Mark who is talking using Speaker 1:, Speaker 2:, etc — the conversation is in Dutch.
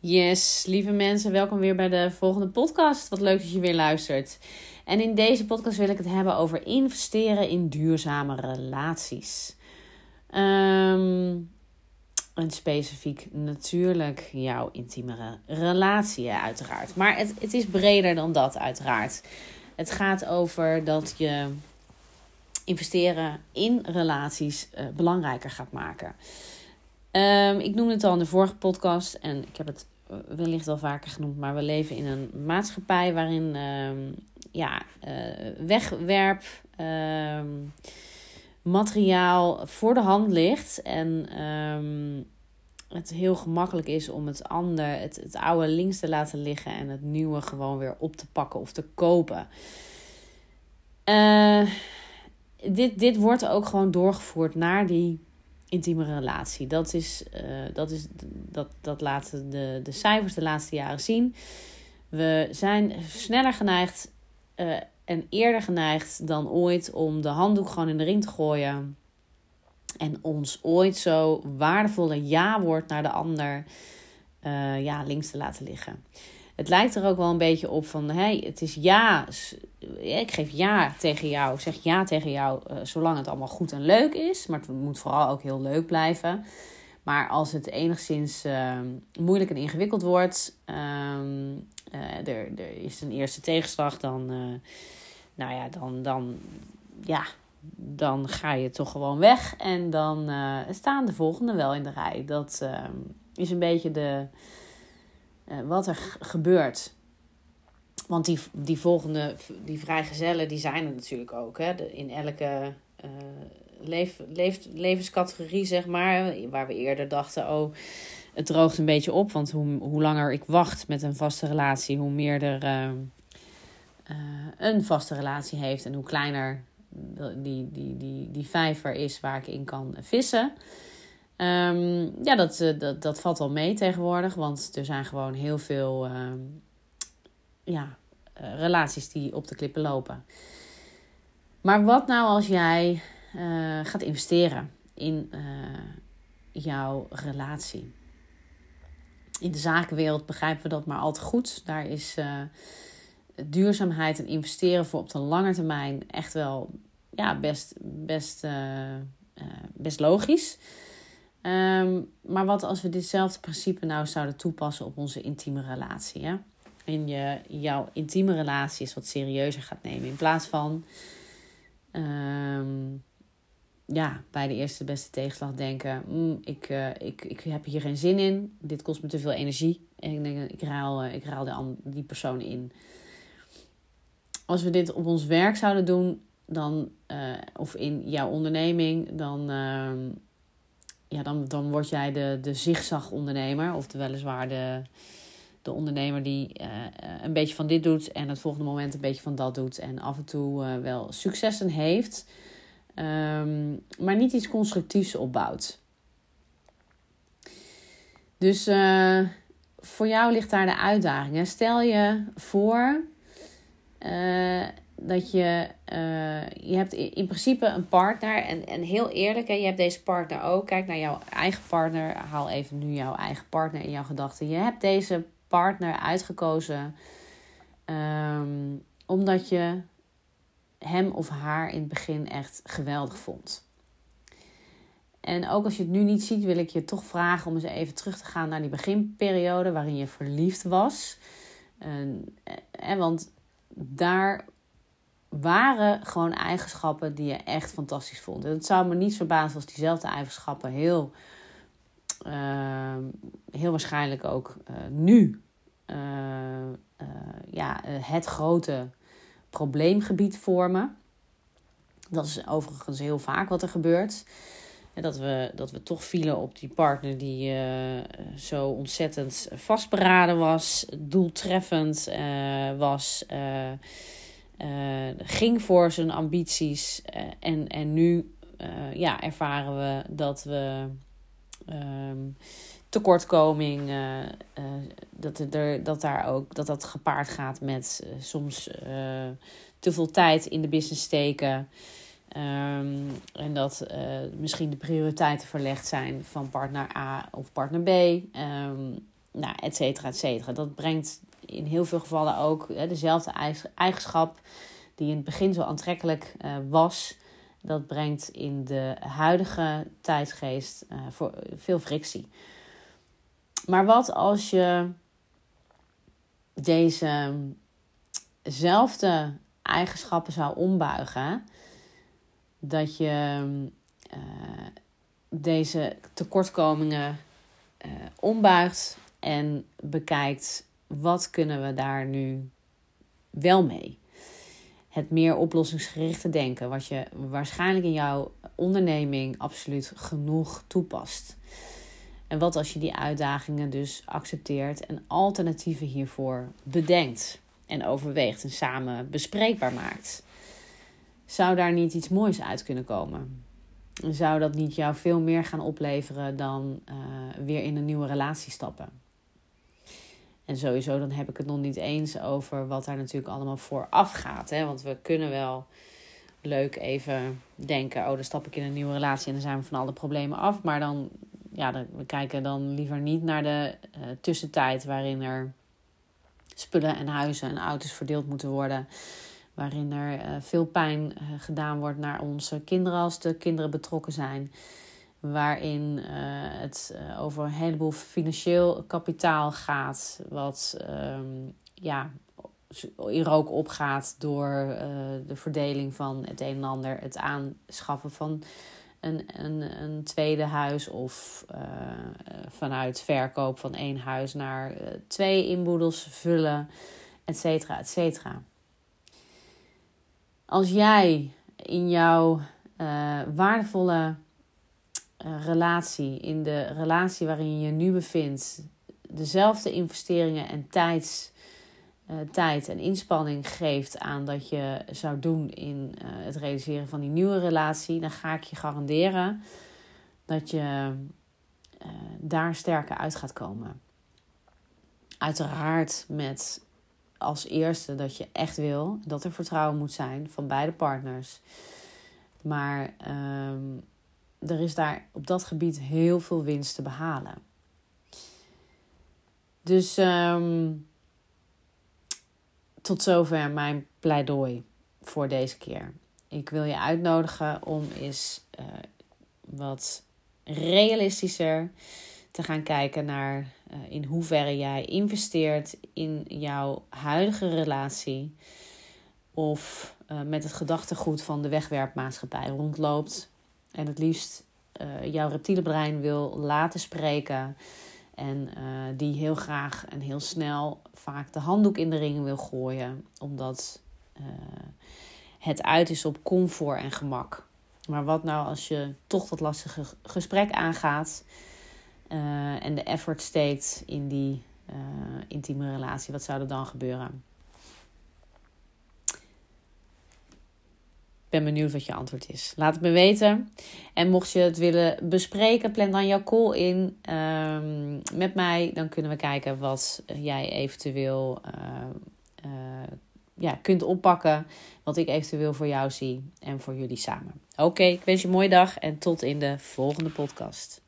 Speaker 1: Yes, lieve mensen, welkom weer bij de volgende podcast. Wat leuk dat je weer luistert. En in deze podcast wil ik het hebben over investeren in duurzame relaties. Um, en specifiek natuurlijk jouw intiemere relatie, uiteraard. Maar het, het is breder dan dat, uiteraard. Het gaat over dat je investeren in relaties uh, belangrijker gaat maken. Um, ik noemde het al in de vorige podcast en ik heb het eh, wellicht al vaker genoemd, maar we leven in een maatschappij waarin um, ja, uh, wegwerp um, materiaal voor de hand ligt en het heel gemakkelijk is om het ander, het, het oude links te laten liggen en het nieuwe gewoon weer op te pakken of te kopen. Uh, dit, dit wordt ook gewoon doorgevoerd naar die intieme relatie. Dat, is, uh, dat, is, dat, dat laten de, de cijfers de laatste jaren zien. We zijn sneller geneigd uh, en eerder geneigd dan ooit om de handdoek gewoon in de ring te gooien. En ons ooit zo waardevolle ja-woord naar de ander uh, ja, links te laten liggen. Het lijkt er ook wel een beetje op van, hey, het is ja, ik geef ja tegen jou, ik zeg ja tegen jou, uh, zolang het allemaal goed en leuk is. Maar het moet vooral ook heel leuk blijven. Maar als het enigszins uh, moeilijk en ingewikkeld wordt, uh, er, er is een eerste tegenslag, dan, nou ja, dan, dan, ja, dan ga je toch gewoon weg. En dan staan de volgende wel in de rij. Dat ehm, is een beetje de wat er gebeurt. Want die, die volgende, die vrijgezellen, die zijn er natuurlijk ook. Hè? In elke uh, leef, levenscategorie, zeg maar. Waar we eerder dachten, oh, het droogt een beetje op. Want hoe, hoe langer ik wacht met een vaste relatie, hoe meer er uh, een vaste relatie heeft. En hoe kleiner die, die, die, die vijver is waar ik in kan vissen. Um, ja, dat, eh, dat, dat valt wel mee tegenwoordig. Want er zijn gewoon heel veel uh, ja, uh, relaties die op de klippen lopen. Maar wat nou als jij uh, gaat investeren in jouw relatie? In de zakenwereld begrijpen we dat maar al te goed. Daar is duurzaamheid en investeren voor op de lange termijn echt wel ja, best, best, best logisch. Um, maar wat als we ditzelfde principe nou zouden toepassen op onze intieme relatie? Hè? En je jouw intieme relatie is wat serieuzer gaat nemen. In plaats van um, ja, bij de eerste beste tegenslag denken: mm, ik, uh, ik, ik heb hier geen zin in, dit kost me te veel energie. En ik denk: ik raal, uh, ik raal die persoon in. Als we dit op ons werk zouden doen, dan, uh, of in jouw onderneming, dan ja, dan, dan word jij de, de zigzag-ondernemer. Of de, weliswaar de, de ondernemer die uh, een beetje van dit doet en het volgende moment een beetje van dat doet. En af en toe uh, wel successen heeft, um, maar niet iets constructiefs opbouwt. Dus voor jou ligt daar de uitdaging. Stel je voor dat je, uh, je hebt in principe een partner. En, en heel eerlijk, hè, je hebt deze partner ook. Kijk naar jouw eigen partner. Haal even nu jouw eigen partner in jouw gedachten. Je hebt deze partner uitgekozen um, omdat je hem of haar in het begin echt geweldig vond. En ook als je het nu niet ziet, wil ik je toch vragen om eens even terug te gaan naar die beginperiode waarin je verliefd was. En, en, eh, want daar waren gewoon eigenschappen die je echt fantastisch vond. En het zou me niet verbazen als diezelfde eigenschappen heel, uh, heel waarschijnlijk ook uh, nu uh, ja, het grote probleemgebied vormen. Dat is overigens heel vaak wat er gebeurt. Dat we, dat we toch vielen op die partner die zo ontzettend vastberaden was, doeltreffend was ging voor zijn ambities. Uh, en, en nu uh, ja, ervaren we dat we um, tekortkoming, dat, er, dat, daar ook, dat dat gepaard gaat met soms te veel tijd in de business steken. Um, en dat misschien de prioriteiten verlegd zijn van partner A of partner B. Um, nou, et cetera, et cetera. Dat brengt in heel veel gevallen ook hè, dezelfde eigenschap die in het begin zo aantrekkelijk uh, was. Dat brengt in de huidige tijdsgeest uh, voor veel frictie. Maar wat als je dezezelfde eigenschappen zou ombuigen? Dat je uh, deze tekortkomingen ombuigt en bekijkt wat kunnen we daar nu wel mee. Het meer oplossingsgerichte denken, wat je waarschijnlijk in jouw onderneming absoluut genoeg toepast. En wat als je die uitdagingen dus accepteert en alternatieven hiervoor bedenkt en overweegt en samen bespreekbaar maakt? Zou daar niet iets moois uit kunnen komen? Zou dat niet jou veel meer gaan opleveren dan uh, weer in een nieuwe relatie stappen? En sowieso, dan heb ik het nog niet eens over wat daar natuurlijk allemaal voor afgaat. Hè? Want we kunnen wel leuk even denken: oh, dan stap ik in een nieuwe relatie en dan zijn we van alle problemen af. Maar dan, ja, dan, we kijken dan liever niet naar de uh, tussentijd waarin er spullen en huizen en auto's verdeeld moeten worden. Waarin er uh, veel pijn uh, gedaan wordt naar onze kinderen als de kinderen betrokken zijn waarin uh, het uh, over een heleboel financieel kapitaal gaat, wat um, ja, in rook opgaat door uh, de verdeling van het een en ander, het aanschaffen van een, een, een tweede huis of vanuit verkoop van één huis naar twee inboedels vullen, et cetera, et cetera. Als jij in jouw waardevolle relatie, in de relatie waarin je je nu bevindt, dezelfde investeringen en tijds, uh, tijd en inspanning geeft aan dat je zou doen in uh, het realiseren van die nieuwe relatie, dan ga ik je garanderen dat je daar sterker uit gaat komen. Uiteraard met als eerste dat je echt wil dat er vertrouwen moet zijn van beide partners. Maar um, er is daar op dat gebied heel veel winst te behalen. Dus um, tot zover mijn pleidooi voor deze keer. Ik wil je uitnodigen om eens uh, wat realistischer te gaan kijken naar uh, in hoeverre jij investeert in jouw huidige relatie. Of uh, met het gedachtegoed van de wegwerpmaatschappij rondloopt en het liefst uh, jouw reptiele brein wil laten spreken. En uh, die heel graag en heel snel vaak de handdoek in de ring wil gooien. Omdat uh, het uit is op comfort en gemak. Maar wat nou als je toch dat lastige gesprek aangaat. en de effort steekt in die intieme relatie. Wat zou er dan gebeuren? Ben benieuwd wat je antwoord is. Laat het me weten. En mocht je het willen bespreken, plan dan jouw call in um, met mij. Dan kunnen we kijken wat jij eventueel uh, uh, ja, kunt oppakken. Wat ik eventueel voor jou zie en voor jullie samen. Oké, ik wens je een mooie dag en tot in de volgende podcast.